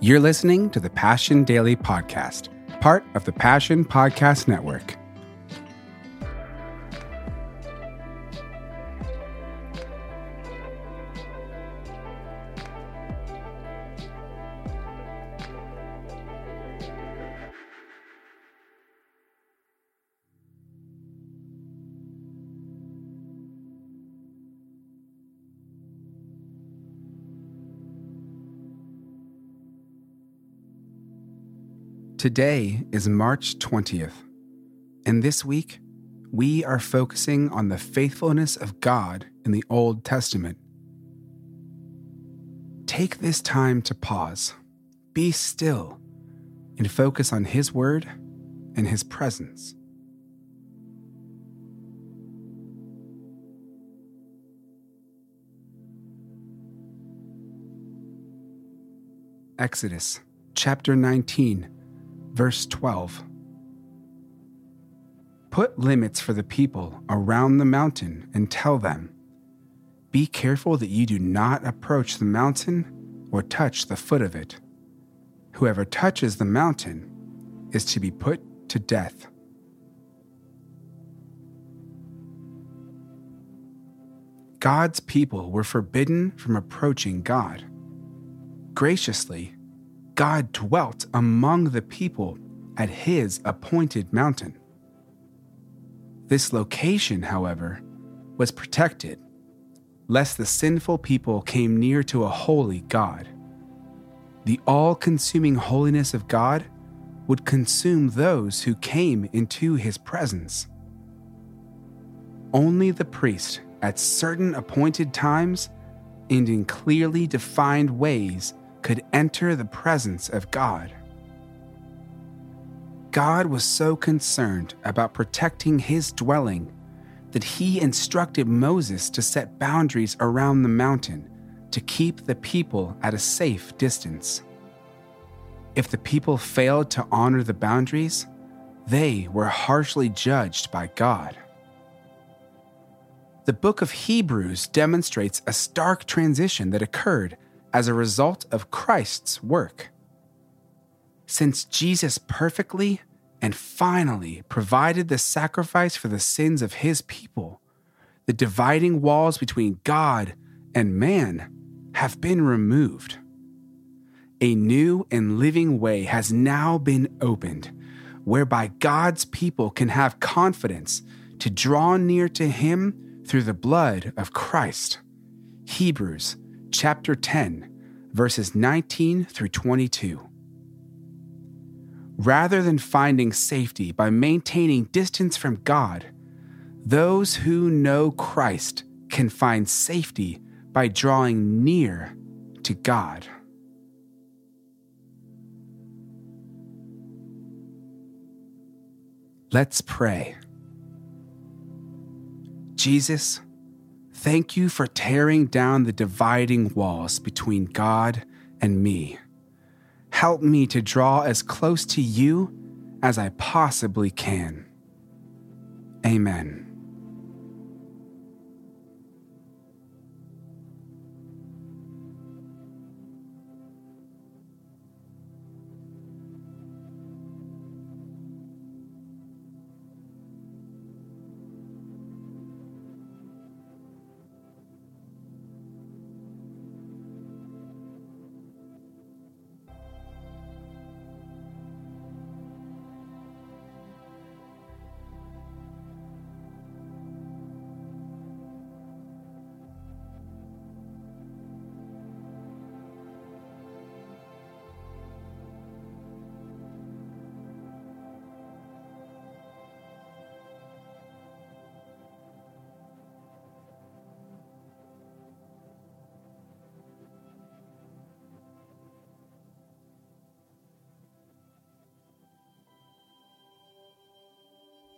You're listening to the Passion Daily Podcast, part of the Passion Podcast Network. Today is March 20th, and this week we are focusing on the faithfulness of God in the Old Testament. Take this time to pause, be still, and focus on His Word and His presence. Exodus chapter 19 Verse 12 Put limits for the people around the mountain and tell them Be careful that you do not approach the mountain or touch the foot of it. Whoever touches the mountain is to be put to death. God's people were forbidden from approaching God. Graciously, God dwelt among the people at his appointed mountain. This location, however, was protected, lest the sinful people came near to a holy God. The all consuming holiness of God would consume those who came into his presence. Only the priest, at certain appointed times and in clearly defined ways, could enter the presence of God. God was so concerned about protecting his dwelling that he instructed Moses to set boundaries around the mountain to keep the people at a safe distance. If the people failed to honor the boundaries, they were harshly judged by God. The book of Hebrews demonstrates a stark transition that occurred as a result of Christ's work. Since Jesus perfectly and finally provided the sacrifice for the sins of his people, the dividing walls between God and man have been removed. A new and living way has now been opened, whereby God's people can have confidence to draw near to him through the blood of Christ. Hebrews chapter 10, verses 19 through 22. Rather than finding safety by maintaining distance from God, those who know Christ can find safety by drawing near to God. Let's pray. Jesus, Thank you for tearing down the dividing walls between God and me. Help me to draw as close to you as I possibly can. Amen.